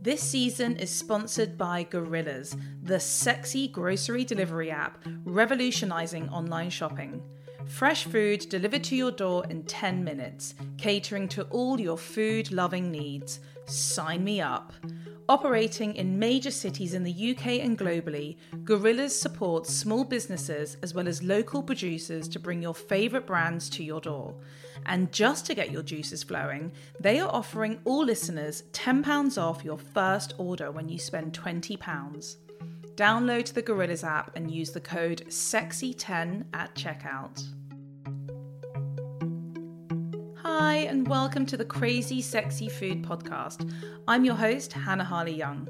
This season is sponsored by Gorillas, the sexy grocery delivery app revolutionizing online shopping. Fresh food delivered to your door in 10 minutes, catering to all your food loving needs. Sign me up. Operating in major cities in the UK and globally, Gorillas supports small businesses as well as local producers to bring your favourite brands to your door. And just to get your juices flowing, they are offering all listeners £10 off your first order when you spend £20. Download the Gorillas app and use the code SEXY10 at checkout. Hi, and welcome to the Crazy Sexy Food Podcast. I'm your host, Hannah Harley Young.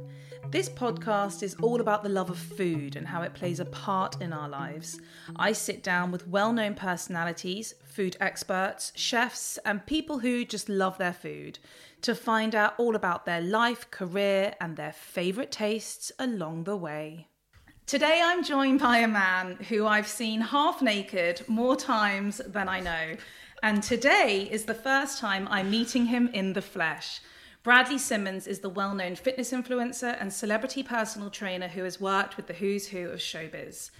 This podcast is all about the love of food and how it plays a part in our lives. I sit down with well known personalities, food experts, chefs, and people who just love their food to find out all about their life, career, and their favourite tastes along the way. Today, I'm joined by a man who I've seen half naked more times than I know. And today is the first time I'm meeting him in the flesh. Bradley Simmons is the well known fitness influencer and celebrity personal trainer who has worked with the who's who of showbiz.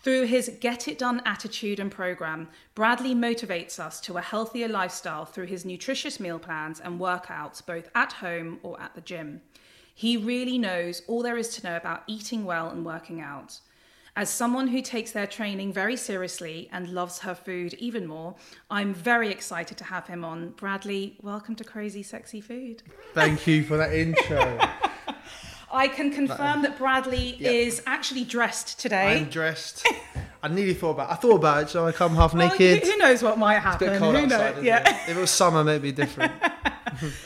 Through his Get It Done attitude and program, Bradley motivates us to a healthier lifestyle through his nutritious meal plans and workouts, both at home or at the gym. He really knows all there is to know about eating well and working out. As someone who takes their training very seriously and loves her food even more, I'm very excited to have him on. Bradley, welcome to Crazy Sexy Food. Thank you for that intro. I can confirm that Bradley Yep. is actually dressed today. I'm dressed. I nearly thought about. It. I thought about it. So I come half Well, naked. who, knows what might happen? It's a bit cold who outside. knows? Yeah. it? If it was summer, maybe different.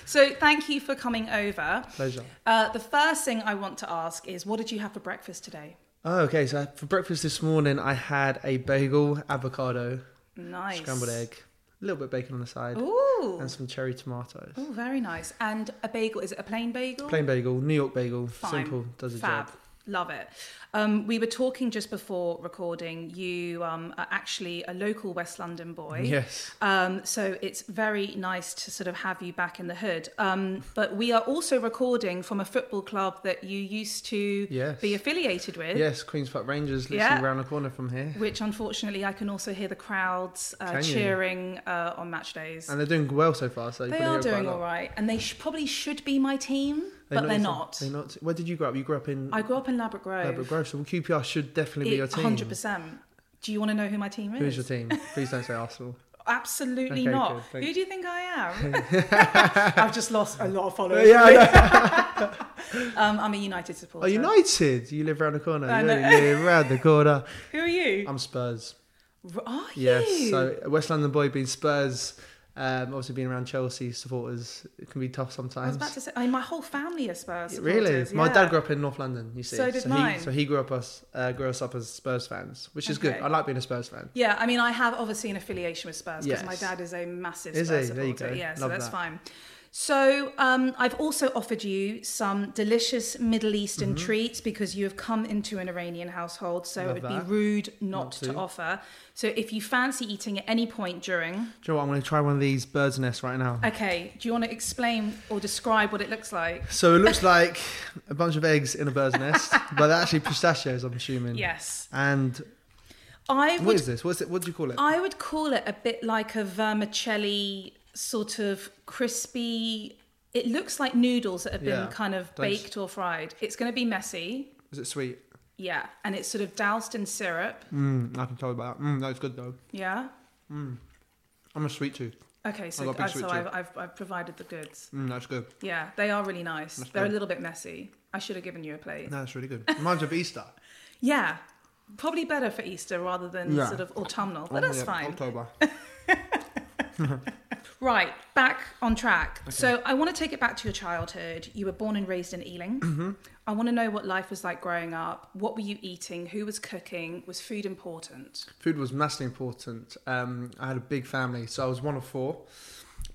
So thank you for coming over. Pleasure. Uh, the first thing I want to ask is, what did you have for breakfast today? Oh, okay. So for breakfast this morning, I had a bagel, avocado, Nice. scrambled egg, a little bit of bacon on the side, Ooh. and some cherry tomatoes. Oh, very nice. And a bagel. Is it a plain bagel? Plain bagel, New York bagel, Fine. simple, does the Fab. job. Love it. Um, we were talking just before recording. You um, are actually a local West London boy. Yes. Um, so it's very nice to sort of have you back in the hood. Um, but we are also recording from a football club that you used to Yes. be affiliated with. Yes, Queens Park Rangers, literally Yeah. round the corner from here. Which unfortunately I can also hear the crowds uh, cheering uh, on match days. And they're doing well so far. So they are doing all right, and they sh- probably should be my team, They're but they're your not. They're not. Where did you grow up? You grew up in I grew up in Ladbroke Grove. Ladbroke Grove, so QPR should definitely be your team. Hundred percent. Do you want to know who my team is? Who's your team? Please don't say Arsenal. Absolutely Okay, not. good, Who do you think I am? I've just lost a lot of followers. yeah, Um, I'm a United supporter. Oh, United! You live around the corner. I You live around the corner. Who are you? I'm Spurs. Are Yes. So West London boy being Spurs. Um, obviously being around Chelsea supporters, it can be tough sometimes. I was about to say, I mean, my whole family are Spurs. Really? supporters, My dad grew up in North London. You see, So did he, mine. So he grew up us, uh, grew us up as Spurs fans, which is good. I like being a Spurs fan. Yeah, I mean, I have obviously an affiliation with Spurs because my dad is a massive Is Spurs he? There you supporter. go. Yeah, so that's that. fine. So um, I've also offered you some delicious Middle Eastern treats because you have come into an Iranian household, so Mm-hmm. Love it would that. be rude not, Not to. to. offer. So if you fancy eating at any point during, Do you know what? I'm going to try one of these bird's nests right now. okay, do you want to explain or describe what it looks like? So it looks like a bunch of eggs in a bird's nest, but they're actually pistachios, I'm assuming. Yes, And I what would. is this? What's it? What do you call it? I would call it a bit like a vermicelli, sort of crispy. It looks like noodles that have been Yeah, kind of those- baked or fried. It's going to be messy, Is it sweet? yeah, and it's sort of doused in syrup, Mm, I can tell you about that. Mm, that's good though. yeah. I'm a sweet tooth. Okay, so, got a big uh, so I've. I've, I've provided the goods. Mm, that's good. Yeah, they are really nice. That's They're a good. little bit messy. I should have given you a plate. No, that's really good. Reminds me of Easter. Yeah, probably better for Easter rather than Yeah. sort of autumnal, but Oh, that's yeah, fine. October. Right, back on track. So I want to take it back to your childhood. You were born and raised in Ealing. Mm-hmm. I want to know what life was like growing up. What were you eating? Who was cooking? Was food important? Food was massively important. Um, I had a big family, so I was one of four.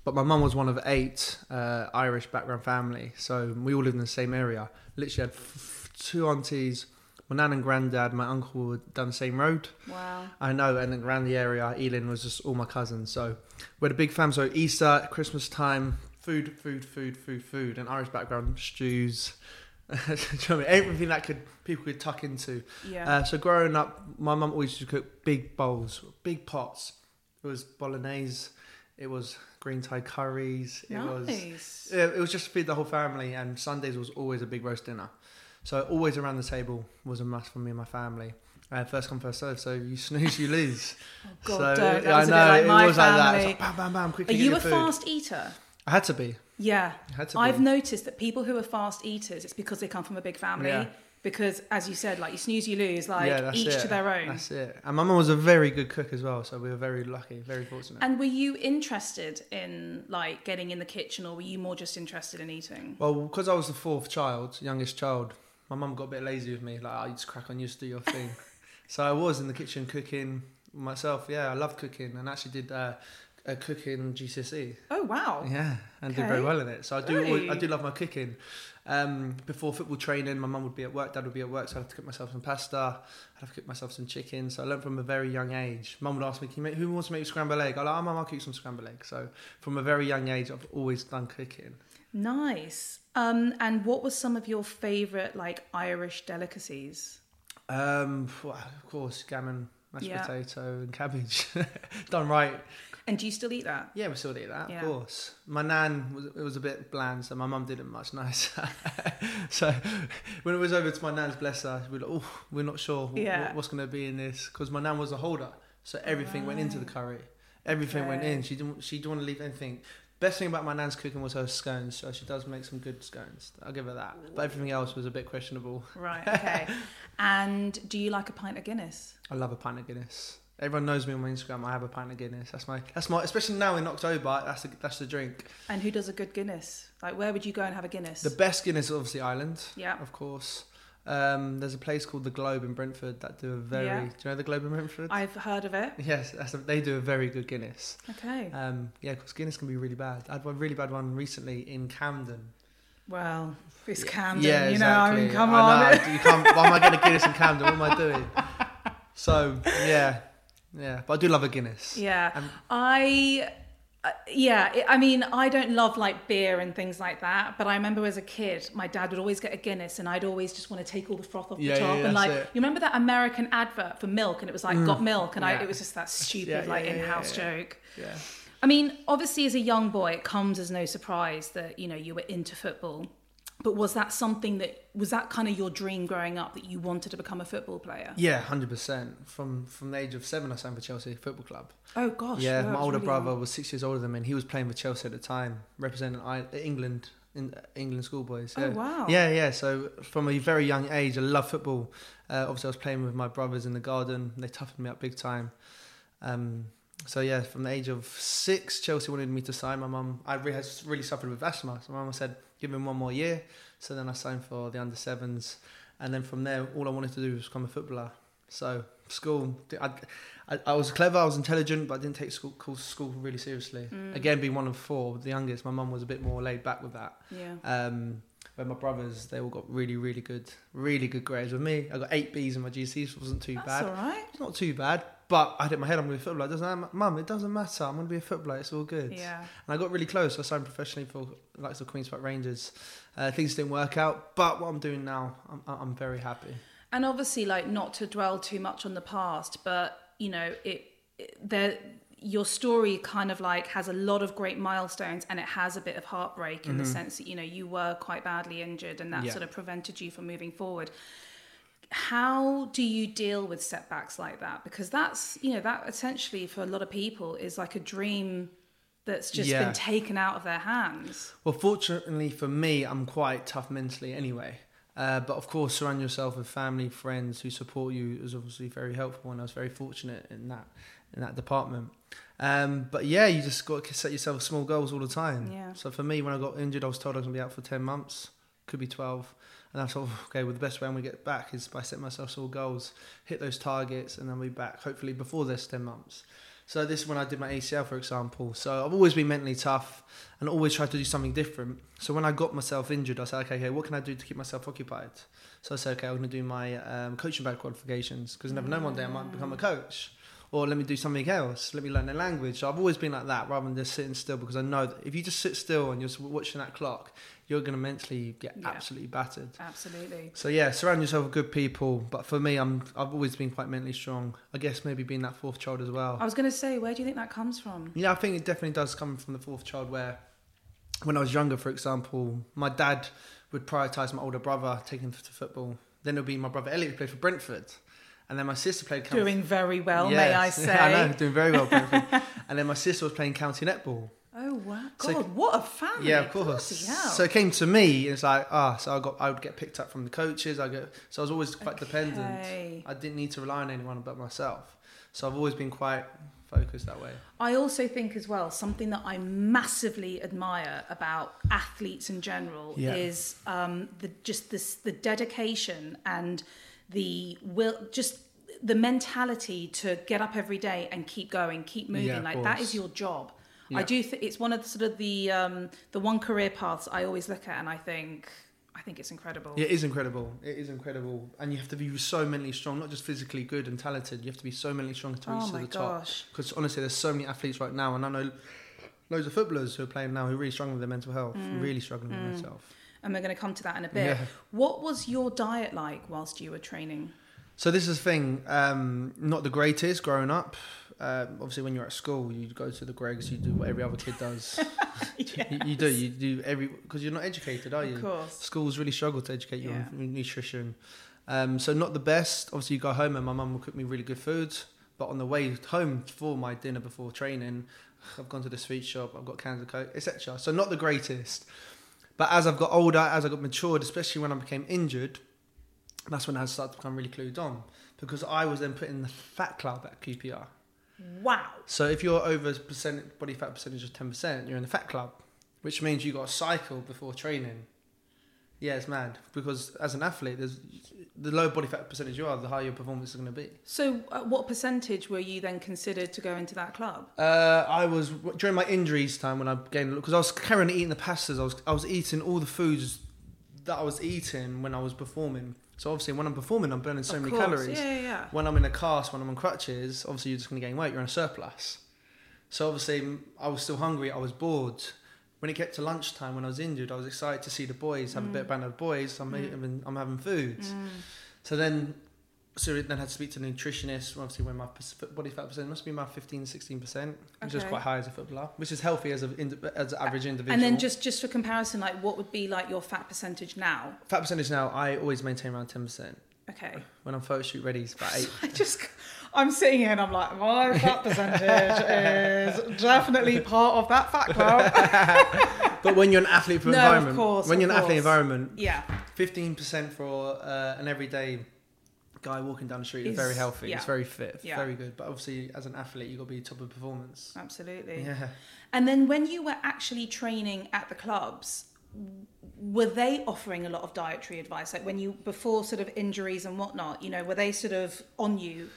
But my mum was one of eight uh, Irish background family, so we all lived in the same area. Literally had f- two aunties, my nan and granddad, my uncle were down the same road. Wow. I know, and then around the area, Ealing was just all my cousins. So we had a big family. So Easter, Christmas time, food, food, food, food, food, and Irish background stews. You know what I mean? Everything that could people could tuck into. Yeah. Uh, so growing up, my mum always used to cook big bowls, big pots. It was bolognese, it was green Thai curries, it was it, it was just to feed the whole family. And Sundays was always a big roast dinner. So always around the table was a must for me and my family. Uh, first come first serve. So you snooze, you lose. Oh, God, so don't. That was I know like it my was like that. Family. like bam, bam, bam. Are Quickly, get you a food. fast eater? I had to be. Yeah. I had to be. I've noticed that people who are fast eaters, it's because they come from a big family. Yeah. Because, as you said, like you snooze, you lose. Like yeah, each it. to their own. That's it. And my mum was a very good cook as well, so we were very lucky, very fortunate. And were you interested in like getting in the kitchen, or were you more just interested in eating? Well, because I was the fourth child, youngest child, my mum got a bit lazy with me. Like, I just crack on, you just do your thing. so I was in the kitchen cooking myself. Yeah, I loved cooking and actually did uh, a cooking GCSE. Oh wow! Yeah, and did very well in it. So I do, always, I do love my cooking. Um, before football training, my mum would be at work, dad would be at work, so I'd have to cook myself some pasta. I'd have to cook myself some chicken. So I learned from a very young age. Mum would ask me, Can you make, "Who wants to make scrambled egg?" I'm like, "Oh, mum, I'll cook some scrambled egg." So from a very young age, I've always done cooking. Nice. Um, and what were some of your favourite like Irish delicacies? Um, well, of course, gammon, mashed Yeah. potato, and cabbage. Done right. And do you still eat that? Yeah, we still eat that, Yeah. of course. My nan was it was a bit bland, so my mum did it much nicer. so when it was over to my nan's, bless her, we were like, oh, we're not sure what, Yeah. what's going to be in this because my nan was a holder, so everything went into the curry. Everything went in. She didn't. She didn't want to leave anything. Best thing about my nan's cooking was her scones, so she does make some good scones. I'll give her that. But everything else was a bit questionable. Right. Okay. and do you like a pint of Guinness? I love a pint of Guinness. Everyone knows me on my Instagram. I have a pint of Guinness. That's my. That's my. Especially now in October. That's the. That's the drink. And who does a good Guinness? Like, where would you go and have a Guinness? The best Guinness is obviously Ireland, yeah. of course. Um, there's a place called the Globe in Brentford that do a very. Yeah. Do you know the Globe in Brentford? I've heard of it. yes, that's a, they do a very good Guinness. Okay. Um, yeah, because Guinness can be really bad. I had one really bad one recently in Camden. Well, it's Camden. Yeah, you know, I mean, exactly. come I on. know. You can't, why am I getting a Guinness in Camden? What am I doing? So yeah, yeah. But I do love a Guinness. Yeah, Um, I. Uh, yeah, it, I mean, I don't love like beer and things like that, but I remember as a kid, my dad would always get a Guinness, and I'd always just want to take all the froth off Yeah, the top. yeah, and like, it. you remember that American advert for milk, and it was like "Got milk," and I, it was just that stupid Yeah, yeah, like yeah, yeah, in-house yeah. joke. Yeah. I mean, obviously, as a young boy, it comes as no surprise that you know you were into football. But was that something that was that kind of your dream growing up that you wanted to become a football player? Yeah, hundred percent. From from the age of seven, I signed for Chelsea Football Club. Oh gosh, yeah, that my older really brother young. was six years older than me, and he was playing for Chelsea at the time, representing England in England schoolboys. Yeah. Oh wow. Yeah, yeah. So from a very young age, I love football. Uh, obviously, I was playing with my brothers in the garden. They toughened me up big time. Um, so yeah, from the age of six, Chelsea wanted me to sign. My mum, I really, really suffered with asthma, so my mum said, "Give him one more year." So then I signed for the under sevens, and then from there, all I wanted to do was become a footballer. So school, I, I, I was clever, I was intelligent, but I didn't take school school really seriously. Mm. Again, being one of four, the youngest, my mum was a bit more laid back with that. Yeah. Um, where my brothers, they all got really, really good, really good grades. With me, I got eight Bs in my GCs, which wasn't too That's bad. all right. It's not too bad, but I had in my head, I'm going to be a footballer. It doesn't matter. Mum, it doesn't matter. I'm going to be a footballer. It's all good. Yeah. And I got really close. I signed professionally for like the Queens Park Rangers. Uh, things didn't work out, but what I'm doing now, I'm, I'm very happy. And obviously, like not to dwell too much on the past, but you know, it, it there your story kind of like has a lot of great milestones and it has a bit of heartbreak in the sense that you know you were quite badly injured and that Mm-hmm. Yeah. sort of prevented you from moving forward how do you deal with setbacks like that because that's you know that essentially for a lot of people is like a dream that's just Yeah. been taken out of their hands Well, fortunately for me, I'm quite tough mentally anyway. Uh, but of course, surround yourself with family, friends who support you is obviously very helpful, and I was very fortunate in that in that department. Um, but yeah, you just got to set yourself small goals all the time. Yeah. So for me, when I got injured, I was told I was gonna be out for ten months, could be twelve, and I thought, okay, well the best way I'm gonna get back is by setting myself small goals, hit those targets, and then we'll be back hopefully before this ten months. So this is when I did my ACL, for example. So I've always been mentally tough and always tried to do something different. So when I got myself injured, I said, okay, okay, what can I do to keep myself occupied? So I said, okay, I'm going to do my um, coaching back qualifications because never know one day I might become a coach. Or let me do something else. Let me learn a language. So I've always been like that, rather than just sitting still, because I know that if you just sit still and you're watching that clock, you're going to mentally get Yeah. absolutely battered. Absolutely. So yeah, surround yourself with good people. But for me, I'm I've always been quite mentally strong. I guess maybe being that fourth child as well. I was going to say, where do you think that comes from? Yeah, I think it definitely does come from the fourth child where when I was younger, for example, my dad would prioritise my older brother taking him to football. Then it would be my brother Elliot who played for Brentford. And then my sister played county Doing very well, may I Yes, say? I know, doing very well. And then my sister was playing county netball. Oh wow! So- God, what a family! Yeah, of course. So it came to me, and it's like, ah, so I got, I would get picked up from the coaches. I get, so I was always quite dependent. I didn't need to rely on anyone but myself. So I've always been quite focused that way. I also think as well something that I massively admire about athletes in general Yeah. is um, the just this the dedication and the will just the mentality to get up every day and keep going, keep moving. Yeah, like that course. is your job. Yeah. I do. Th- it's one of the sort of the um, the one career paths I always look at, and I think I think it's incredible. Yeah, it is incredible. It is incredible, and you have to be so mentally strong, not just physically good and talented. You have to be so mentally strong to reach Oh to the top. gosh. Because honestly, there's so many athletes right now, and I know loads of footballers who are playing now who are really struggling with their mental health, Mm. really struggling with mental health. And we're going to come to that in a bit. Yeah. What was your diet like whilst you were training? So this is the thing. Um, not the greatest growing up. Um, obviously, when you're at school, you go to the Greggs. You do what every other kid does. you, you do. You do every because you're not educated, are you? Of course. Schools really struggle to educate you Yeah. on nutrition. Um, so not the best. Obviously, you go home and my mum will cook me really good food. But on the way home for my dinner before training, I've gone to the sweet shop. I've got cans of coke, etc. So not the greatest. But as I've got older, as I got matured, especially when I became injured, that's when I started to become really clued on because I was then put in the fat club at QPR. Wow. So if you're over percent body fat percentage of ten percent, you're in the fat club, which means you got to cycle before training. Yeah, it's mad because as an athlete, there's the lower body fat percentage you are, the higher your performance is going to be. So, uh, what percentage were you then considered to go into that club? Uh, I was during my injuries time when I gained because I was carrying eating the pastas. I was I was eating all the foods that I was eating when I was performing. So obviously, when I'm performing, I'm burning so Of many course. calories. Yeah, yeah, yeah. when I'm in a cast, when I'm on crutches, obviously you're just going to gain weight. You're in a surplus. So obviously, I was still hungry. I was bored. When it get to lunchtime, when I was injured, I was excited to see the boys, have a bit of banter with boys. I'm, Mm. having, I'm having food. So then, so then I had to speak to the nutritionist. Obviously, when my body fat percent must be about 15, 16 percent, which is quite high as a footballer, which is healthy as a as an average individual. And then just just for comparison, like what would be like your fat percentage now? fat percentage now, I always maintain around ten percent. Okay. When I'm photo shoot ready, it's about eight. I just I'm sitting here and I'm like, my fat percentage is definitely part of that fat club. but when you're an athlete No, of course, when you're an athlete environment, yeah. fifteen percent for uh, an everyday guy walking down the street is, Is- very healthy. yeah. It's very fit, Yeah. very good. But obviously, as an athlete, you've got to be top of performance. Absolutely. Yeah. And then when you were actually training at the clubs, were they offering a lot of dietary advice? Like when you before sort of injuries and whatnot, you know, were they sort of on you?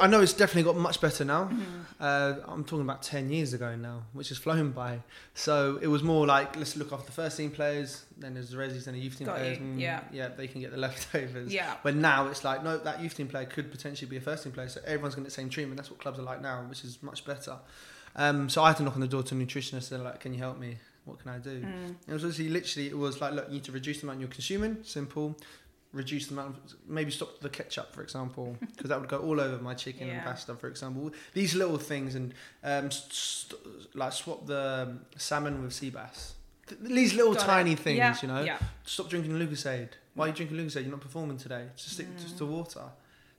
I know it's definitely got much better now. Mm-hmm. Uh, I'm talking about 10 years ago now, which has flown by. So it was more like, let's look after the first team players, then there's the resis and the youth team Got players. you, mm, yeah. Yeah, they can get the leftovers. Yeah. But now it's like, no, that youth team player could potentially be a first team player. So everyone's going to get the same treatment. That's what clubs are like now, which is much better. Um, so I had to knock on the door to a nutritionist and they're like, can you help me? What can I do? Mm. It was obviously literally, it was like, look, you need to reduce the amount you're consuming. Simple. Reduce the amount, of, maybe stop the ketchup, for example, because that would go all over my chicken and pasta, for example. These little things, and um, st- like swap the um, salmon with sea bass. Th- These little Got it. tiny things, Yeah, you know. Yeah. Stop drinking Lucozade. Why are you drinking Lucozade? You're not performing today. Just stick just to water.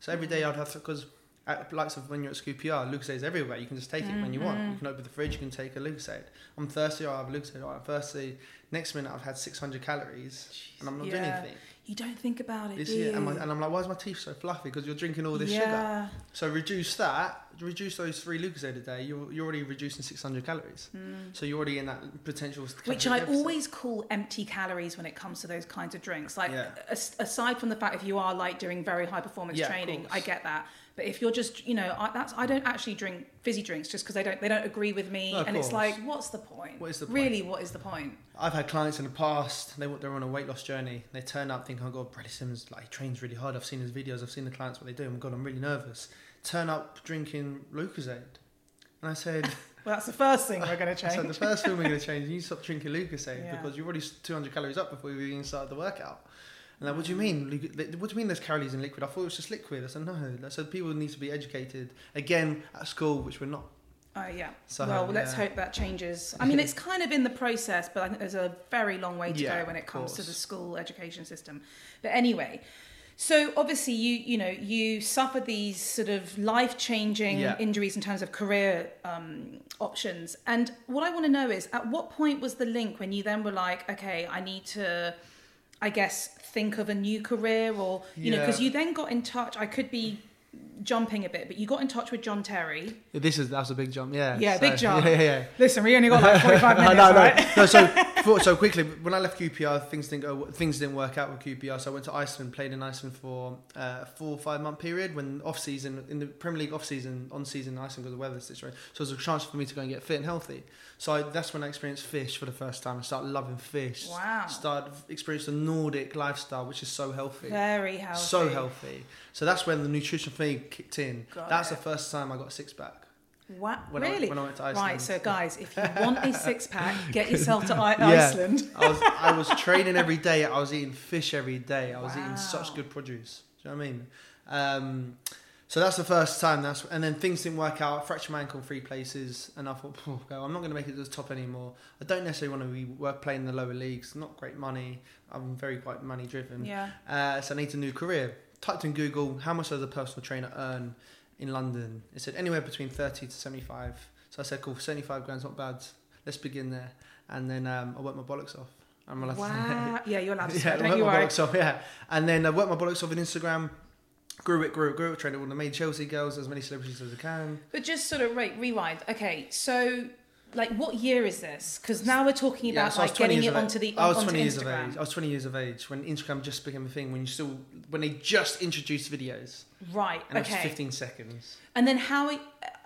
So every day I'd have to because. At the likes of when you're at Scoop PR, Lucozade is everywhere. You can just take it when you want. You can open the fridge, you can take a Lucozade. I'm thirsty, I have Lucozade. I'm thirsty. Next minute, I've had 600 calories, and I'm not doing anything. You don't think about it, do you? and, my, and I'm like, why is my teeth so fluffy? Because you're drinking all this sugar. yeah. So reduce that, reduce those three Lucozade a day. You're, you're already reducing 600 calories. So you're already in that potential. Mm. Which I deficit. always call empty calories when it comes to those kinds of drinks. Like, Yeah. as, aside from the fact if you are like doing very high performance Yeah, training. I get that. But if you're just, you know, I, that's I don't actually drink fizzy drinks just because they don't they don't agree with me, No, and it's like, what's the point? What is the point? Really, what is the point? I've had clients in the past. They they're on a weight loss journey. They turn up thinking, "Oh God, Bradley Simmons like he trains really hard." I've seen his videos. I've seen the clients what they do. Oh God, I'm really nervous. turn up drinking Lucozade. And I said, Well, that's the first thing we're going to change. said, the first thing we're going to change, you stop drinking Lucozade Yeah. because you're already 200 calories up before you even started the workout. And like, what do you mean? What do you mean there's calories in liquid? I thought it was just liquid. I said, no. I said, people need to be educated. Again, at school, which we're not. Oh, yeah. So, well, let's hope that changes. I mean, it's kind of in the process, but I think there's a very long way to Yeah, go when it comes to the school education system. But anyway, so obviously you you know you suffered these sort of life changing Yeah. injuries in terms of career um, options. And what I want to know is, at what point was the link when you then were like, okay, I need to, I guess, think of a new career, or you know, because you then got in touch. I could be jumping a bit, but you got in touch with John Terry. This is that's a big jump, yeah. Yeah, So- big jump. Yeah, yeah, yeah. Listen, we only got like 45 minutes, no, no, right? no. So, for, so quickly, when I left QPR, things didn't go. Things didn't work out with QPR. So I went to Iceland, played in Iceland for uh, a four or five month period. When off season in the Premier League off season, on season in Iceland because of the weather situation. So it was a chance for me to go and get fit and healthy. So I, that's when I experienced fish for the first time. I started loving fish. Wow. Started experienced the Nordic lifestyle, which is so healthy. Very healthy. So healthy. So that's when the nutrition thing kicked in. Got that's it. the first time I got six pack. Wow. When really? I, when I went to Iceland. right, so guys, if you want a six pack, get yourself to I- Yeah. Iceland. I was I was training every day. I was eating fish every day. I was eating such good produce. Do you know what I mean? Um, so that's the first time. That's and then things didn't work out. I fractured my ankle in three places, and I thought, "Phew, go, I'm not going to make it to the top anymore. I don't necessarily want to be work playing in the lower leagues. Not great money. I'm very quite money driven. Yeah. Uh, so I need a new career. Typed in Google, how much does a personal trainer earn in London? It said anywhere between 30 to 75. So I said, cool, 75 grand's not bad. Let's begin there. And then um, I worked my bollocks off. I'm allowed to Wow. Yeah, you're allowed to yeah, I worked my worry. bollocks off, yeah. And then I worked my bollocks off on Instagram. Grew it, grew it, grew it. Trained all the main Chelsea girls, as many celebrities as I can. But just sort of right, rewind. Okay, so like what year is this? Because now we're talking Yeah, about so like getting it onto the I was 20 years of age. I was 20 years of age when Instagram just became a thing. When you still, when they just introduced videos, Right. and okay. 15 seconds. And then how are-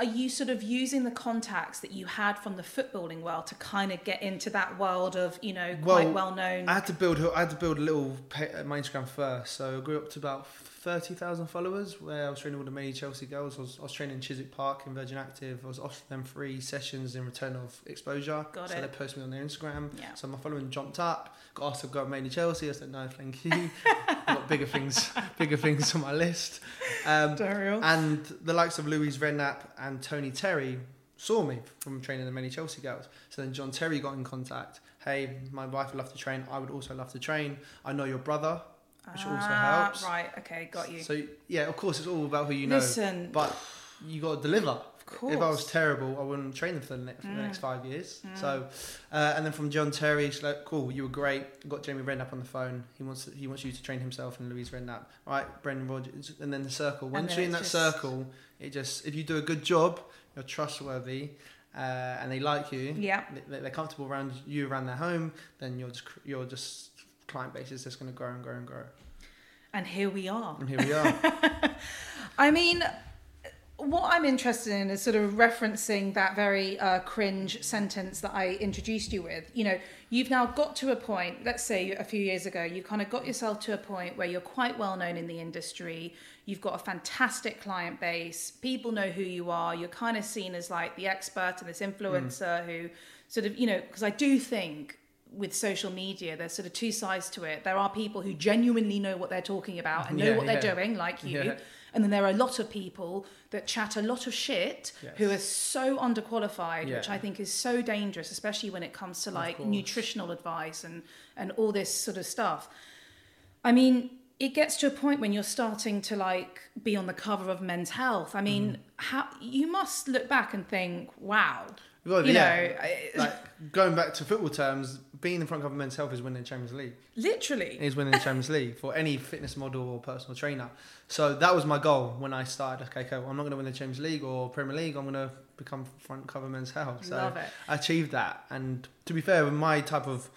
you sort of using the contacts that you had from the footballing world to kind of get into that world of you know quite Well, well known? I had to build. I had to build a little uh, my Instagram first. So I grew up to about thirty thousand followers. Where I was training all the Made in Chelsea girls. I was, I was training in Chiswick Park in Virgin Active. I was offering them free sessions in return of exposure. Got so it. they posted me on their Instagram. Yeah. So my following jumped up. Got asked to go mainly Chelsea. I said no, thank you. I've got bigger things, bigger things on my list. Um, and the likes of Louise Redknapp and Toni Terry saw me from training the Made in Chelsea girls. So then John Terry got in contact. Hey, my wife would love to train. I would also love to train. I know your brother, which also Ah, helps. Right. Okay. Got you. So yeah, of course, it's all about who you know. Listen. But you got to deliver. Of course. If I was terrible, I wouldn't train them for the, ne- for the Mm. next five years. So, uh, and then from John Terry, she's like, "Cool, you were great." Got Jamie Redknapp on the phone. He wants he wants you to train himself and Louise Redknapp. All right, Brendan Rodgers, and then the circle. Once you're in that just- circle, it just if you do a good job, you're trustworthy, uh, and they like you. yeah. they- They're comfortable around you around their home. Then you're just you're just client base is just going to grow and grow and grow. And here we are. And here we are. I mean, what I'm interested in is sort of referencing that very uh, cringe sentence that I introduced you with. You know, you've now got to a point, let's say a few years ago, you kind of got yourself to a point where you're quite well known in the industry. You've got a fantastic client base. People know who you are. You're kind of seen as like the expert and this influencer who sort of, you know, because I do think with social media, there's sort of two sides to it. There are people who genuinely know what they're talking about and know Yeah, what they're doing, like you. Yeah. And then there are a lot of people that chat a lot of shit Yes. who are so underqualified, which I think is so dangerous, especially when it comes to like nutritional advice and, and all this sort of stuff. I mean, it gets to a point when you're starting to like be on the cover of Men's Health. I mean, Mm. how you must look back and think, wow, Well, you yeah, know, I- like going back to football terms, being in front of Men's Health is winning the Champions League. literally. Is winning the Champions League for any fitness model or personal trainer. So that was my goal when I started. Okay, okay, well, I'm not going to win the Champions League or Premier League. I'm going to become front cover Men's Health. So Love it. I achieved that. And to be fair, with my type of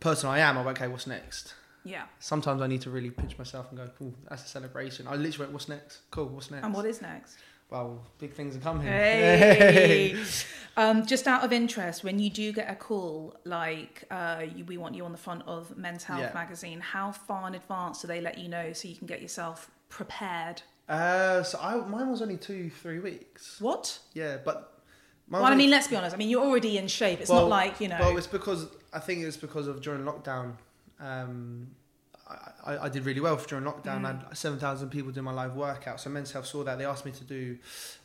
person I am, I'm like, okay, what's next? Yeah. Sometimes I need to really pinch myself and go, cool, that's a celebration. I literally went, what's next? Cool, what's next? And what is next? Well, big things are coming. Hey. um, just out of interest, when you do get a call like uh, you, we want you on the front of Men's Health Yeah. magazine, how far in advance do they let you know so you can get yourself prepared? Uh, so I, mine was only two, three weeks. What? Yeah, but mine Well, I mean, let's be honest. I mean, you're already in shape. It's Well, not like you know. Well, it's because I think it's because of during lockdown. Um, I, I, did really well during lockdown. Mm. I had seven thousand people doing my live workout. So Men's Health saw that. They asked me to do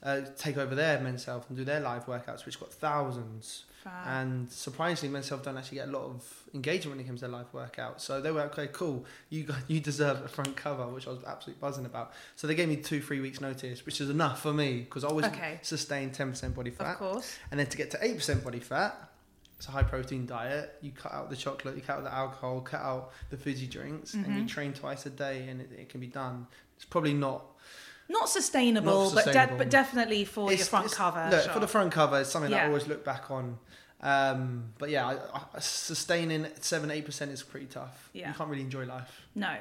uh, take over their Men's Health and do their live workouts, which got thousands. And surprisingly, Men's Health don't actually get a lot of engagement when it comes to live workouts. So they were okay, cool. You got, you deserve a front cover, which I was absolutely buzzing about. So they gave me two, three weeks notice, which is enough for me because I always Okay. sustain ten percent body fat. of course. And then to get to 8% body fat, it's a high protein diet. You cut out the chocolate, you cut out the alcohol, cut out the fizzy drinks, and you Mhm. train twice a day, and it, it can be done. It's probably not. Not sustainable, Not but de- but definitely for your front cover. Look, sure. for the front cover, it's something that I always look back on. Um, but yeah, I, I, sustaining seven, eight percent is pretty tough. Yeah. You can't really enjoy life. No.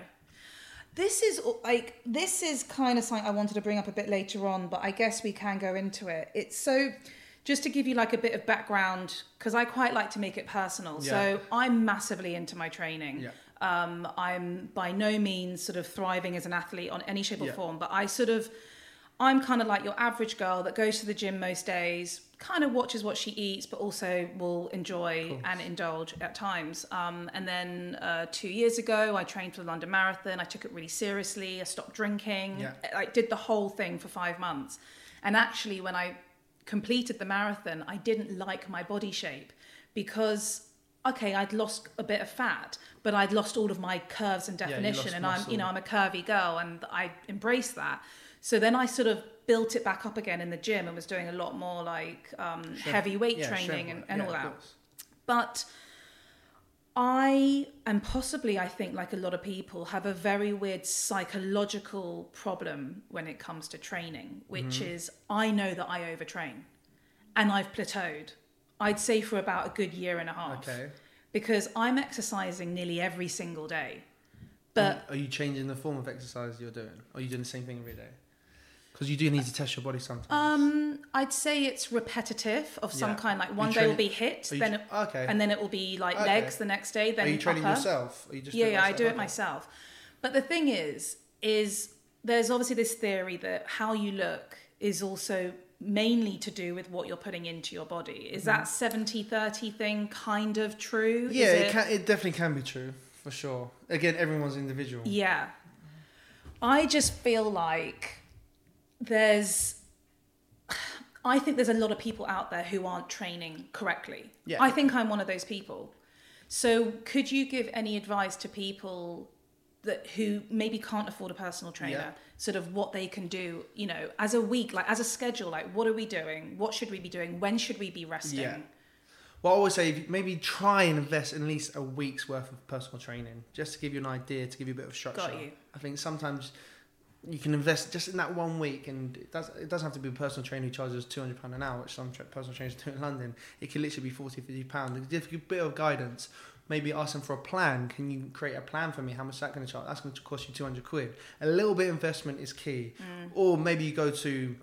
This is like this is kind of something I wanted to bring up a bit later on, but I guess we can go into it. It's so just to give you like a bit of background because I quite like to make it personal. Yeah. So I'm massively into my training. Yeah. Um, I'm by no means sort of thriving as an athlete on any shape or Yeah. form, but I sort of I'm kind of like your average girl that goes to the gym most days, kind of watches what she eats, but also will enjoy and indulge at times. Um, and then uh, two years ago, I trained for the London Marathon. I took it really seriously. I stopped drinking. Yeah. I did the whole thing for five months. And actually, when I completed the marathon, I didn't like my body shape because okay, I'd lost a bit of fat, but I'd lost all of my curves and definition, lost and I'm you know I'm a curvy girl, and I embraced that. So then I sort of built it back up again in the gym and was doing a lot more like um, heavy weight yeah, training and, and Yeah, all that. But I and possibly I think like a lot of people have a very weird psychological problem when it comes to training, which Mm-hmm. is I know that I overtrain and I've plateaued. I'd say for about a good year and a half. Okay. Because I'm exercising nearly every single day. But are you changing the form of exercise you're doing? Or are you doing the same thing every day? Because you do need to test your body sometimes. um I'd say it's repetitive of some Yeah. kind. Like one day will be HIIT, Are you then tra- it, okay. and then it will be like Okay. legs the next day. Then are you training upper. yourself? Or you just yeah, yeah, I do it Okay. myself. But the thing is, is there's obviously this theory that how you look is also mainly to do with what you're putting into your body. Is that 70-30 thing kind of true? Yeah, Is it, can, it definitely can be true for sure. Again, everyone's individual. Yeah. I just feel like there's I think there's a lot of people out there who aren't training correctly. Yeah. I think I'm one of those people. So could you give any advice to people that who maybe can't afford a personal trainer, Yeah. sort of what they can do, you know, as a week, like as a schedule, like what are we doing? What should we be doing? When should we be resting? Yeah. Well, I always say maybe try and invest in at least a week's worth of personal training, just to give you an idea, to give you a bit of structure. Got you. I think sometimes you can invest just in that one week, and it, does, it doesn't have to be a personal trainer who charges two hundred pound an hour, which some personal trainers do in London. It can literally be 40 50 pounds. Give you a bit of guidance. Maybe ask them for a plan. Can you create a plan for me? How much is that going to charge? That's going to cost you 200 quid. A little bit of investment is key. Mm. Or maybe you go to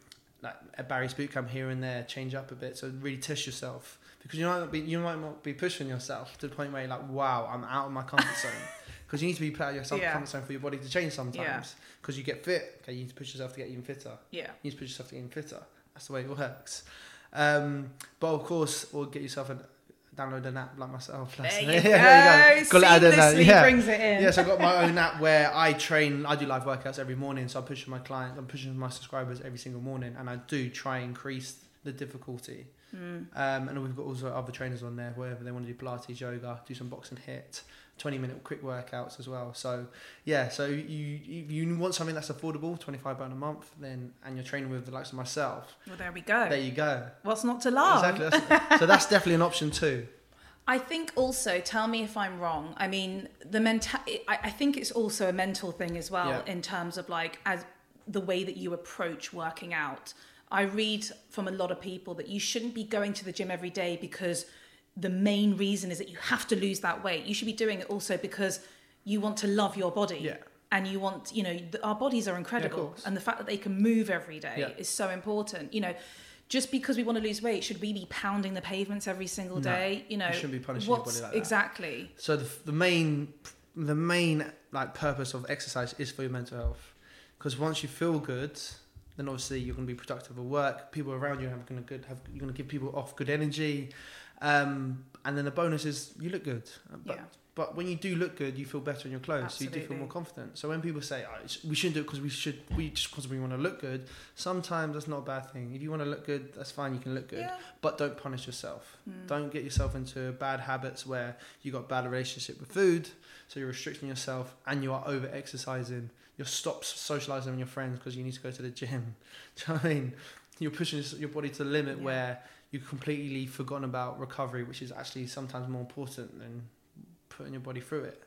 like a Barry's boot camp here and there, change up a bit, so really test yourself because you might not be you might not be pushing yourself to the point where you're like, wow, I'm out of my comfort zone. Because you need to be out of your self- Yeah. comfort zone for your body to change sometimes. Because you get fit, okay, you need to push yourself to get even fitter. Yeah. You need to push yourself to get even fitter. That's the way it works. Um, but of course, or get yourself a download an app like myself. There That's- you yeah, go. there you go. Got it added Yeah. brings it in. Yes, I've got my own app where I train. I do live workouts every morning, so I'm pushing my clients, I'm pushing my subscribers every single morning, and I do try increase the difficulty. Mm. Um, and we've got also other trainers on there, wherever they want to do Pilates, yoga, do some boxing HIIT, 20 minute quick workouts as well. So yeah, so you you, you want something that's affordable, 25 pound a month, then and you're training with the likes of myself. Well, there we go. There you go. What's not to love? Exactly. That's, so that's definitely an option too. I think also, tell me if I'm wrong. I mean, the mental. I, I think it's also a mental thing as well Yeah. in terms of like as the way that you approach working out. I read from a lot of people that you shouldn't be going to the gym every day because the main reason is that you have to lose that weight. You should be doing it also because you want to love your body. Yeah. And you want, you know, th- our bodies are incredible. course. and the fact that they can move every day Yeah. is so important. You know, just because we want to lose weight, should we be pounding the pavements every single No. day? You know, You shouldn't be punishing your body like that. exactly. So the, the main the main like purpose of exercise is for your mental health. because once you feel good, then obviously you're going to be productive at work. People around you are going to good have you're going to give people off good energy, um, and then the bonus is you look good. But, Yeah. but when you do look good, you feel better in your clothes. Absolutely. So you do feel more confident. So when people say oh, we shouldn't do it because we should, we just because we want to look good. Sometimes that's not a bad thing. If you want to look good, that's fine. You can look good, Yeah. but don't punish yourself. Mm. Don't get yourself into bad habits where you got bad relationship with food, so you're restricting yourself and you are over exercising. You're stop socializing with your friends because you need to go to the gym. Do you know what I mean? You're pushing your body to the limit Yeah. where you've completely forgotten about recovery, which is actually sometimes more important than putting your body through it.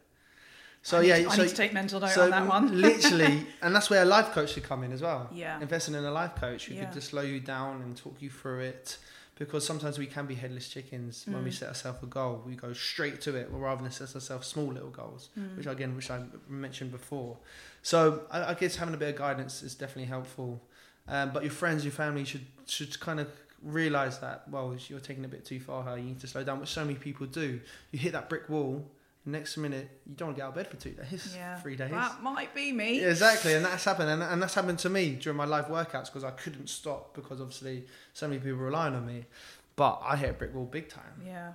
So I yeah, to, I so, need to take mental note so on that one. literally, and that's where a life coach should come in as well yeah. investing in a life coach who Yeah. could just slow you down and talk you through it because sometimes we can be headless chickens when we Mm. set ourselves a goal we go straight to it rather than set ourselves small little goals Mm. which again which i mentioned before so i, I guess having a bit of guidance is definitely helpful um, but your friends your family should should kind of realize that well you're taking a bit too far here you need to slow down which so many people do you hit that brick wall next minute you don't want to get out of bed for two days Yeah. three days That might be me. yeah, exactly, and that's happened, and, and that's happened to me during my live workouts because I couldn't stop because obviously so many people relying on me. But I hit a brick wall big time. Yeah.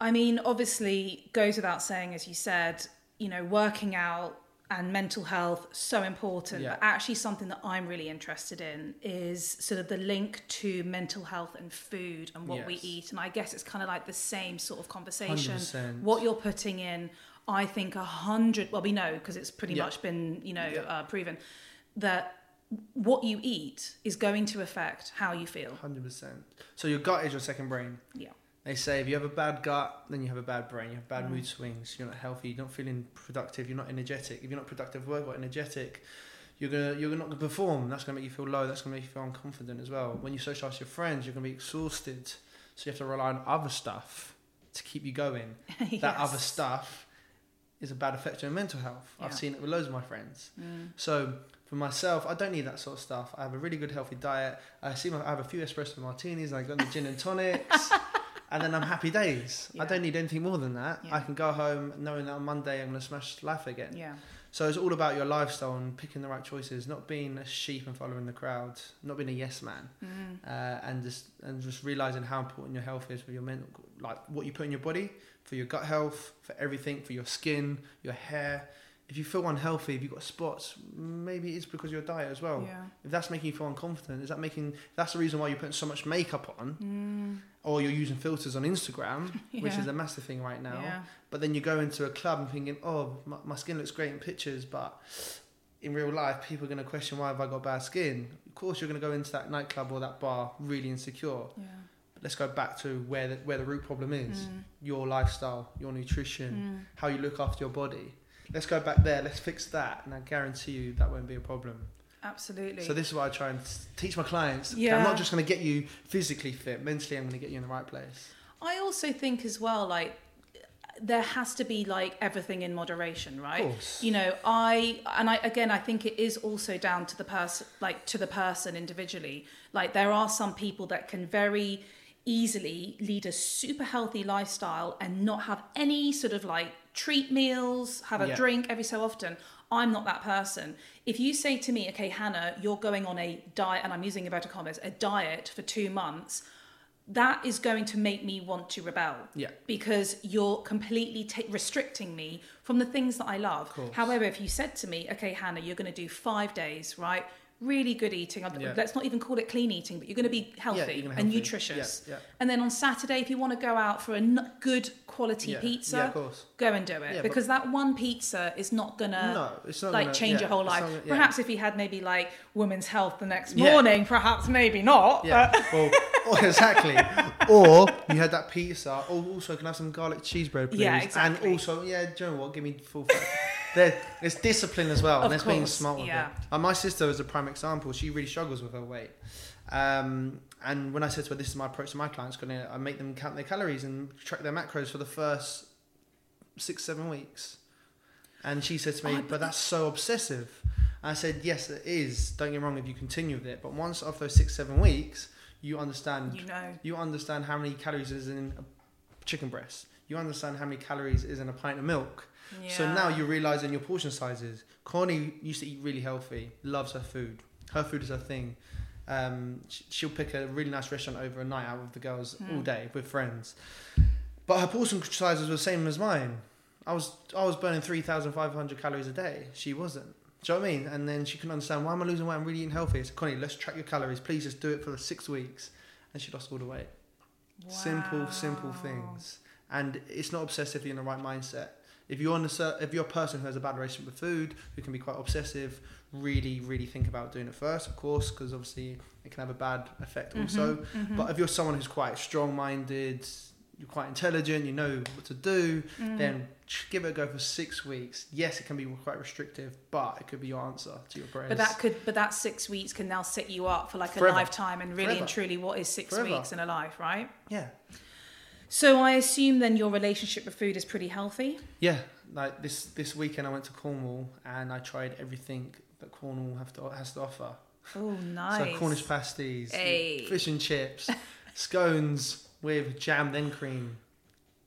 I mean, obviously, goes without saying, as you said, you know, working out and mental health so important. Yeah. But actually, something that I'm really interested in is sort of the link to mental health and food and what we eat. And I guess it's kind of like the same sort of conversation. percent. What you're putting in, I think a hundred. Well, we know because it's pretty Yeah. much been, you know, Yeah. uh, proven that what you eat is going to affect how you feel. Hundred percent. So your gut is your second brain. Yeah. They say if you have a bad gut, then you have a bad brain. You have bad Mm. mood swings. You're not healthy. You're not feeling productive. You're not energetic. If you're not productive work or energetic, you're gonna you're not gonna perform. That's gonna make you feel low. That's gonna make you feel unconfident as well. When you socialize with your friends, you're gonna be exhausted. So you have to rely on other stuff to keep you going. That other stuff is a bad effect on your mental health. I've seen it with loads of my friends. Mm. So for myself, I don't need that sort of stuff. I have a really good healthy diet. I see my, I have a few espresso martinis. I got the gin and tonics, and then I'm happy days. I don't need anything more than that. Yeah. I can go home knowing that on Monday I'm going to smash life again. Yeah. So it's all about your lifestyle and picking the right choices, not being a sheep and following the crowd, not being a yes man, Mm. uh, and just and just realizing how important your health is for your mental, like what you put in your body, for your gut health, for everything, for your skin, your hair. If you feel unhealthy, if you've got spots, maybe it's because of your diet as well. Yeah. If that's making you feel unconfident, is that making if that's the reason why you're putting so much makeup on, Mm. or you're using filters on Instagram, which is a massive thing right now. Yeah. But then you go into a club and thinking, oh, my, my skin looks great in pictures, but in real life, people are going to question why have I got bad skin. Of course, you're going to go into that nightclub or that bar really insecure. Yeah. But let's go back to where the, where the root problem is: Mm. your lifestyle, your nutrition, Mm. how you look after your body. Let's go back there. Let's fix that, and I guarantee you that won't be a problem. Absolutely. So this is what I try and teach my clients. Yeah. I'm not just going to get you physically fit. Mentally, I'm going to get you in the right place. I also think as well, like there has to be like everything in moderation, right? Of course. You know, I and I again, I think it is also down to the person, like to the person individually. Like there are some people that can very easily lead a super healthy lifestyle and not have any sort of like treat meals, have a Yeah. drink every so often. I'm not that person. If you say to me, okay, Hannah, you're going on a diet, and I'm using inverted commas, a diet for two months, that is going to make me want to rebel Yeah. because you're completely ta restricting me from the things that I love. However, if you said to me, okay, Hannah, you're going to do five days, right? Really good eating. Yeah. Let's not even call it clean eating, but you're going to be healthy you're and healthy. nutritious. Yeah, yeah. And then on Saturday, if you want to go out for a n- good quality Yeah. pizza, Yeah, go and do it. Yeah, because that one pizza is not going to no, like gonna, change yeah, your whole life. not yeah. Perhaps if he had maybe like women's health the next Yeah. morning, perhaps maybe not. Yeah, well, oh, exactly. or you had that pizza. Or also, can I have some garlic cheese bread, please? Yeah, exactly. And also, yeah, do you know what? Give me full. there's discipline as well, Of and there's being smart with yeah. it. And my sister is a prime example. She really struggles with her weight. Um, and when I said to her, "This is my approach to my clients," gonna I make them count their calories and track their macros for the first six, seven weeks. And she said to me, Oh, "But that's so obsessive." I said, "Yes, it is. Don't get me wrong. If you continue with it, but once after those six, seven weeks, you understand You know. you understand how many calories is in a chicken breast. you understand how many calories is in a pint of milk. So now you're realizing your portion sizes. Connie used to eat really healthy, loves her food. Her food is her thing. Um, she'll pick a really nice restaurant over a night out with the girls all Mm. day with friends. But her portion sizes were the same as mine. I was I was burning three thousand five hundred calories a day. She wasn't. Do you know what I mean? And then she couldn't understand why am I losing weight? I'm really eating healthy. I said, Connie, let's track your calories. Please just do it for the six weeks. And she lost all the weight. Simple, simple things. And it's not obsessive if you're in the right mindset. If you're on a if you're a person who has a bad relationship with food, who can be quite obsessive, really, really think about doing it first, of course, because obviously it can have a bad effect also. Mhm, mhm. But if you're someone who's quite strong-minded, you're quite intelligent, you know what to do, Mm. then give it a go for six weeks. Yes, it can be quite restrictive, but it could be your answer to your prayers. But that could, but that six weeks can now set you up for like a lifetime, and really and truly, what is six Forever. weeks in a life, right? yeah, So I assume then your relationship with food is pretty healthy. yeah. Like this this weekend, I went to Cornwall and I tried everything that Cornwall have to, has to offer. Oh, nice. So Cornish pasties, Hey. fish and chips, scones with jam then cream.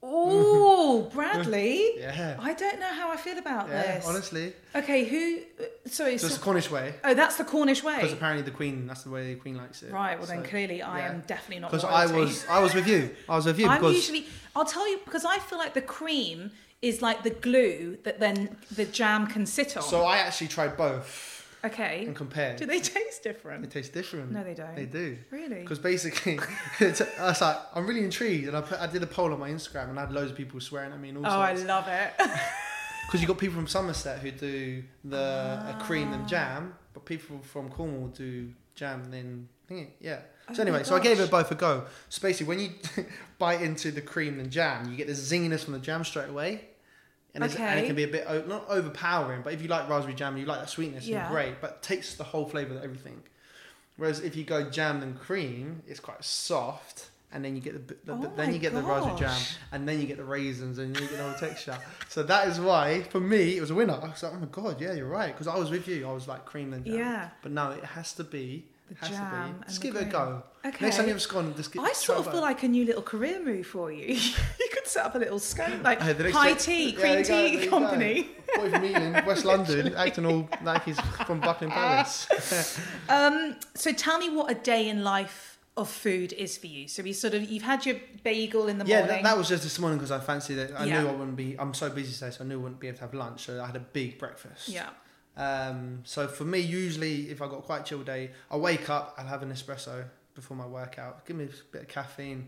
Oh, Bradley. Yeah, I don't know how I feel about yeah. this. Honestly, Okay, who? Uh, sorry. so So, it's the Cornish way oh, that's the Cornish way. because apparently the Queen. That's the way the Queen likes it. Right. Well, then So- clearly I yeah. am definitely not. Because I was, I was with you. I was with you I'm because usually. I'll tell you because I feel like the cream is like the glue that then the jam can sit on. so I actually tried both okay. and compared. Do they taste different? They taste different. No, they don't. They do. Really? Because basically, it's, I was like, I'm really intrigued, and I put, I did a poll on my Instagram, and I had loads of people swearing at me and all Oh, I love it. Because you got people from Somerset who do the a cream Ah. and jam, but people from Cornwall do jam and then thingy. Yeah. Oh So my anyway, so I gave it both a go. So basically, when you bite into the cream and jam, you get the zinginess from the jam straight away. And, it's- and it can be a bit not overpowering, but if you like raspberry jam, you like that sweetness, Yeah. great. But it takes the whole flavour of everything. Whereas if you go jam and cream, it's quite soft, and then you get the, the, Oh the then you get the raspberry jam, and then you get the raisins, and then you get all the whole texture. So that is why, for me, it was a winner. I was like, oh my god, yeah, you're right, because I was with you. I was like cream and jam. Yeah. But no, it has to be. The has jam to be. Just give it a go. Okay. Next time you've scone, just give I sort of feel like a new little career move for you. you could set up a little scone, like Hey, high tea, Yeah, cream you go, tea company. What if me in West London acting all like he's from Buckingham Palace? Um, so tell me what a day in life of food is for you. So we sort of you've had your bagel in the yeah, morning. that, that was just this morning because I fancied it. I Yeah. knew I wouldn't be. I'm so busy today, so I knew I wouldn't be able to have lunch. So I had a big breakfast. yeah. Um, so for me, usually if I've got quite a chill day, I wake up, I'll have an espresso before my workout. Give me a bit of caffeine,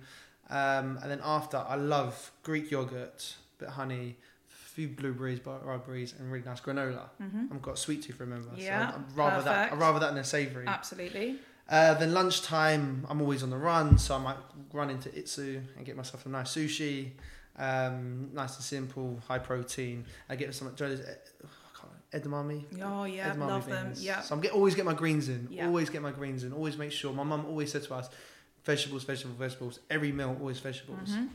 um, and then after, I love Greek yogurt, bit of honey, a few blueberries, raspberries, and really nice granola. hmm I've got a sweet tooth, remember? Yeah, so I'd rather that. perfect. I'd rather that than a savoury. Absolutely. Uh, then lunchtime, I'm always on the run, so I might run into Itsu and get myself a nice sushi. Um, nice and simple, high protein. I get some edamame. Oh yeah, edamame love them. Yeah. So I'm get always get my greens in. Yeah. Always get my greens in. Always make sure. My mum always said to us, vegetables, vegetables, vegetables. Every meal, always vegetables. Mhm.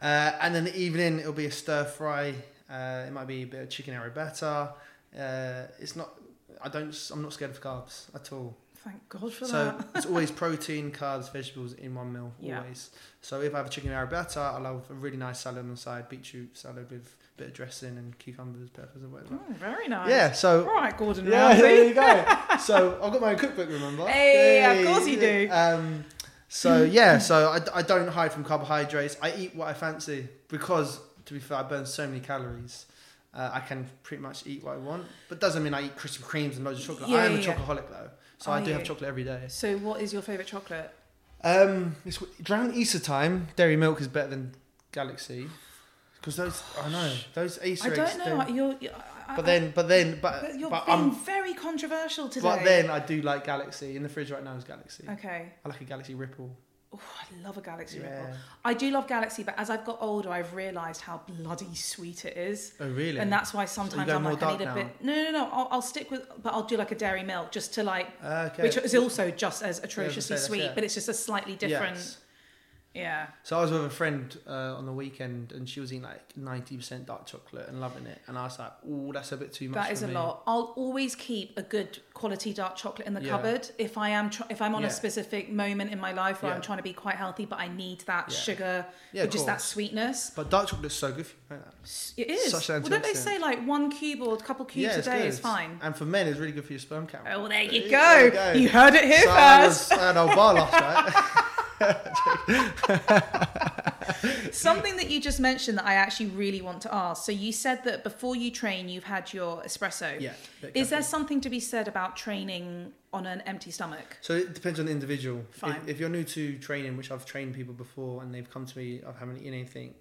Uh, and then the evening, it'll be a stir fry. Uh, it might be a bit of chicken arrabbiata. Uh, it's not. I don't. I'm not scared of carbs at all. Thank God for So that. So it's always protein, carbs, vegetables in one meal. Yeah. Always. So if I have a chicken arrabbiata, I'll have a really nice salad on the side, beetroot salad with bit of dressing and cucumbers, peppers, and whatever. Oh, very nice. Yeah. So All right, Gordon yeah, Ramsay. there you go. So I've got my own cookbook, remember? Hey, of course you do. Um, so yeah, so I, I don't hide from carbohydrates. I eat what I fancy because, to be fair, I burn so many calories. Uh, I can pretty much eat what I want, but doesn't mean I eat Krispy Kremes and loads of chocolate. Yeah, I am a yeah, yeah. chocoholic though, so I Are do have chocolate every day. So, what is your favourite chocolate? Um, it's around Easter time. Dairy milk is better than Galaxy because those I know those Easter eggs. I don't know. they're- You're, you But then, but then, but but you're but being I'm very controversial today. but then I do like Galaxy. In the fridge right now is Galaxy. okay. I like a Galaxy Ripple. Oh, I love a Galaxy Yeah. Ripple. I do love Galaxy, but as I've got older, I've realised how bloody sweet it is. Oh really? And that's why sometimes going I'm like, I need a dark bit. No, no, no. I'll, I'll stick with, but I'll do like a dairy milk just to like, okay. which is also just as atrociously that's sweet, it. but it's just a slightly different. Yes. Yeah. So I was with a friend uh, on the weekend, and she was eating like ninety percent dark chocolate and loving it, and I was like, "Oh, that's a bit too much." That is a me." lot. I'll always keep a good quality dark chocolate in the Yeah. cupboard if I am tr- if I'm on Yeah. a specific moment in my life where I'm trying to be quite healthy, but I need that Yeah. sugar, Yeah, just that sweetness. But dark chocolate's so good for you. It is. Such an well, don't they say like one cube or a couple cubes a day good. is fine? And for men, it's really good for your sperm count. Oh, well, there you There go. you go. You heard it here so I first. was at an old bar last night. Something that you just mentioned that I actually really want to ask. So you said that before you train, you've had your espresso. yeah. Is there something to be said about training on an empty stomach? So it depends on the individual. Fine. If, if you're new to training, which I've trained people before, and they've come to me, I haven't eaten anything.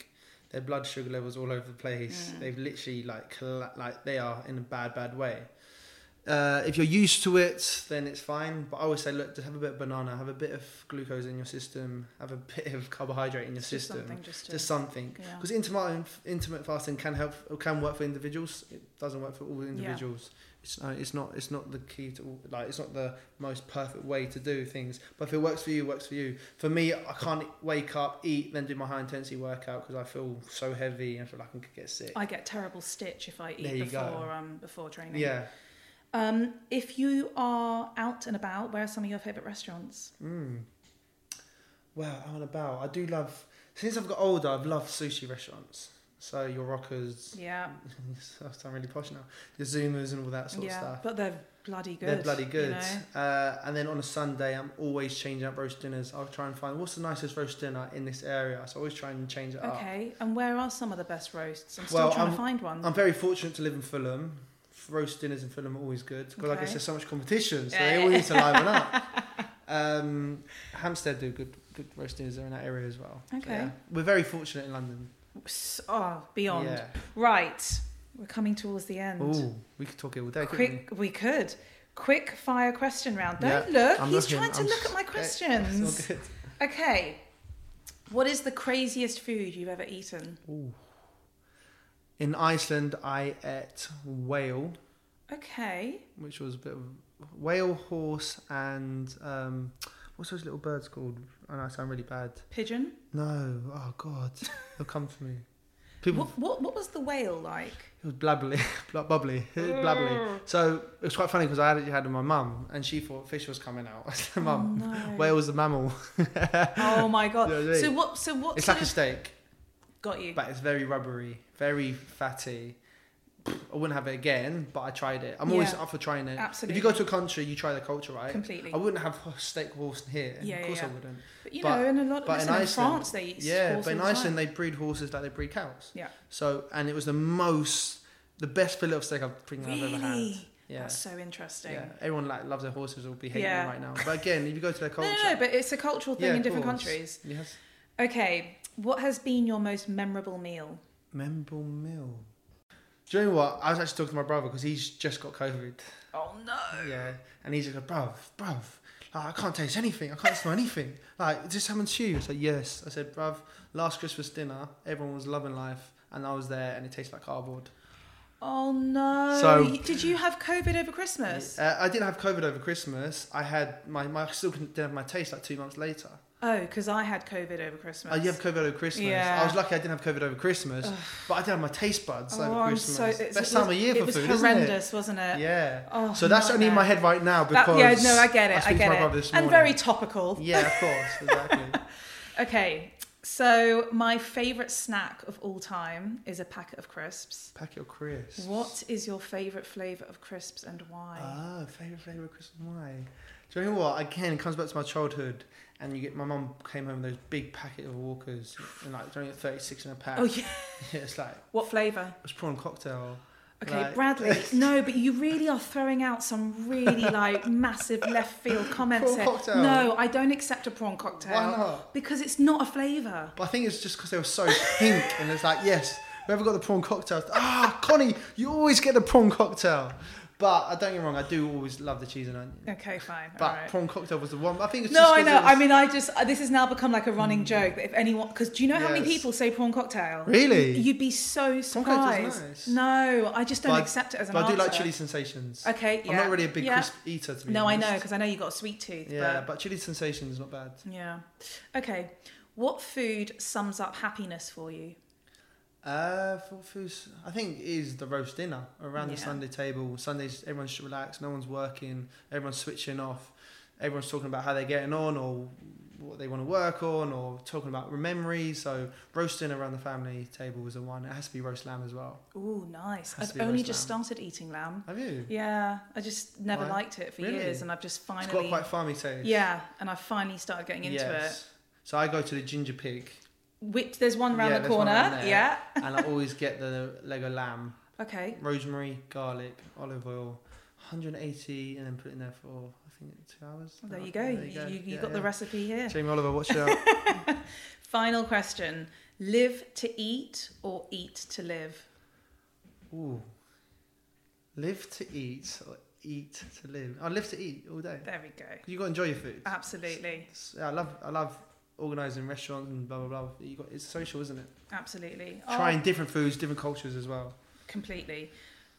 Their blood sugar levels all over the place. Mm. They've literally like like they are in a bad bad way. Uh, if you're used to it, then it's fine. But I always say, look, just have a bit of banana, have a bit of glucose in your system, have a bit of carbohydrate in your just system, something just to, just something. yeah. Because intermittent intermittent fasting can help, or can work for individuals. It doesn't work for all individuals. It's uh, it's not it's not the key to all, like it's not the most perfect way to do things. But if it works for you, it works for you. For me, I can't wake up, eat, then do my high intensity workout because I feel so heavy and feel like I could get sick. I get terrible stitch if I eat before go. um before training. yeah. Um, if you are out and about, where are some of your favourite restaurants? Mm. Well, out and about, I do love. Since I've got older, I've loved sushi restaurants. So your Rokas, Yeah, I sound really posh now. Your Zumas and all that sort yeah, of stuff. but they're bloody good. They're bloody you good. know? uh, and then on a Sunday, I'm always changing up roast dinners. I'll try and find what's the nicest roast dinner in this area. So I always try and change it up. Okay, and where are some of the best roasts? I'm still Well, trying to I'm- find one. I'm very fortunate to live in Fulham. Roast dinners in Fulham are always good because I Okay. guess there's so much competition, so Yeah. they all need to liven up. Um, Hampstead do good good roast dinners. They're in that area as well. So, Okay. yeah. We're very fortunate in London. Oh, beyond. Yeah. Right, we're coming towards the end. Ooh, we could talk it all day. couldn't we? Quick, we could. Quick fire question round. Don't look. I'm He's looking. trying to I'm look at my eh, questions. It's all good. Okay. What is the craziest food you've ever eaten? Ooh. In Iceland, I ate whale. Okay. which was a bit of whale, horse, and um, what's those little birds called? I know I sound really bad. Pigeon. No, oh God, they'll come to me. People, What, what what was the whale like? it was blabbly, bla- bubbly, blabbly. So it was quite funny because I had it had with my mum, and she thought fish was coming out. I said, "Mum, Oh, no. whale was the mammal. Oh my god. You know what I So what? So what? It's like a steak, got you. but it's very rubbery, very fatty." I wouldn't have it again, but I tried it. I'm always Yeah. up for trying it. Absolutely. If you go to a country, you try the culture, right? Completely. I wouldn't have steak horse here. Yeah, of course yeah. I wouldn't. But you but- know, in a lot, but listen, in Iceland- France they eat Yeah, but in. Iceland they breed horses like they breed cows. Yeah. So and it was the most, the best fillet of steak I've, think I've ever had. Really? Yeah. That's so interesting. Yeah. Everyone like loves their horses. Will be hating Yeah. them right now. But again, if you go to their culture, no, no, but it's a cultural thing Yeah, in different course. countries. yes, Okay, what has been your most memorable meal? Memorable meal. Do you know what? I was actually talking to my brother because he's just got COVID. Oh no! Yeah, and he's just like, bruv, bruv, like, I can't taste anything. I can't smell anything. Like, did this happen to you? I said, yes. I said, bruv, last Christmas dinner, everyone was loving life, and I was there, and it tastes like cardboard. Oh no! So- did you have COVID over Christmas? Uh, I didn't have COVID over Christmas. I had my, my I still didn't have my taste like two months later. Oh, because I had COVID over Christmas. Oh, you have COVID over Christmas. Yeah. I was lucky I didn't have COVID over Christmas, but I did have my taste buds Oh, over I'm Christmas. so it's, Best it time was, of year it for was food, horrendous, wasn't isn't it? it? Yeah. Oh, so that's only in my head right now That- because yeah, no, I get it. I, to get it. and very topical. Yeah, of course, exactly. Okay, so my favourite snack of all time is a packet of crisps. Pack your crisps. What is your favourite flavour of crisps and why? Ah, favorite flavor of crisps and why? Do you know what? Again, it comes back to my childhood, and you get my mum came home with those big packet of Walkers, and like only thirty six in a pack. oh yeah. it's like What flavour? it's prawn cocktail. Okay, Like- Bradley. No, but you really are throwing out some really like massive left field comments Prawn cocktail. No, I don't accept a prawn cocktail. Why not? Because it's not a flavour. But I think it's just because they were so pink, and it's like yes, whoever got the prawn cocktail. Ah, Connie, you always get the prawn cocktail. But I don't get me wrong, I do always love the cheese and onion. Okay, fine. But right. prawn cocktail was the one. I think it's No, just I know. was- I mean, I just uh, this has now become like a running joke that if anyone, because do you know how many people say prawn cocktail? Really? You'd be so Prawn surprised. nice. No, I just don't But accept it as an but I do answer. like chili sensations. Okay, yeah. I'm not really a big yeah. crisp eater to be No, I know because I know you got a sweet tooth. Yeah, but but chili sensations is not bad. Yeah. Okay. What food sums up happiness for you? Uh, for foods, I think it is the roast dinner around the Sunday table. Sundays, everyone's relaxed, no one's working, everyone's switching off, everyone's talking about how they're getting on or what they want to work on or talking about memories. So roast dinner around the family table is the one. It has to be roast lamb as well. Ooh, nice. I've only just lamb. started eating lamb. Have you? Yeah, I just never liked it for Really? years, and I've just finally It's got quite farmy taste. Yeah, and I've finally started getting into Yes. So I go to the ginger pig it. Which there's one around Yeah, the corner. around yeah. and I always get the Lego lamb. Okay. rosemary, garlic, olive oil, 180, and then put it in there for I think two hours. Well, there oh, you go. You, you, you Yeah, got the recipe here. Jamie Oliver, watch it out. Final question: Live to eat or eat to live? Ooh, live to eat or eat to live. I live to eat all day. There we go. You got to enjoy your food. Absolutely, I love I love organising restaurants and blah blah blah. You got it's social, isn't it? absolutely. Oh, Trying different foods, different cultures as well. completely,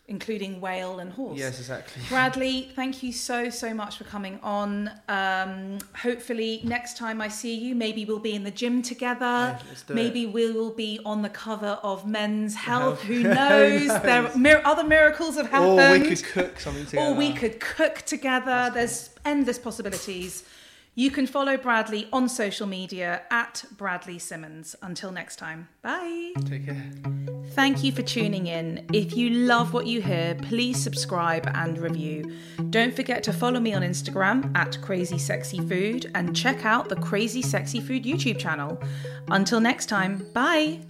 including whale and horse. Yes, exactly. Bradley, thank you so, so much for coming on. Um, hopefully, next time I see you, maybe we'll be in the gym together. Yeah, Maybe it. we will be on the cover of Men's Health. Who Who knows? knows? There are mir- other miracles have happened. Or we could cook something together. Or we could cook together. That's There's endless possibilities. You can follow Bradley on social media at Bradley Simmonds. Until next time, bye. Take care. Thank you for tuning in. If you love what you hear, please subscribe and review. Don't forget to follow me on Instagram at Crazy Sexy Food and check out the Crazy Sexy Food YouTube channel. Until next time, bye.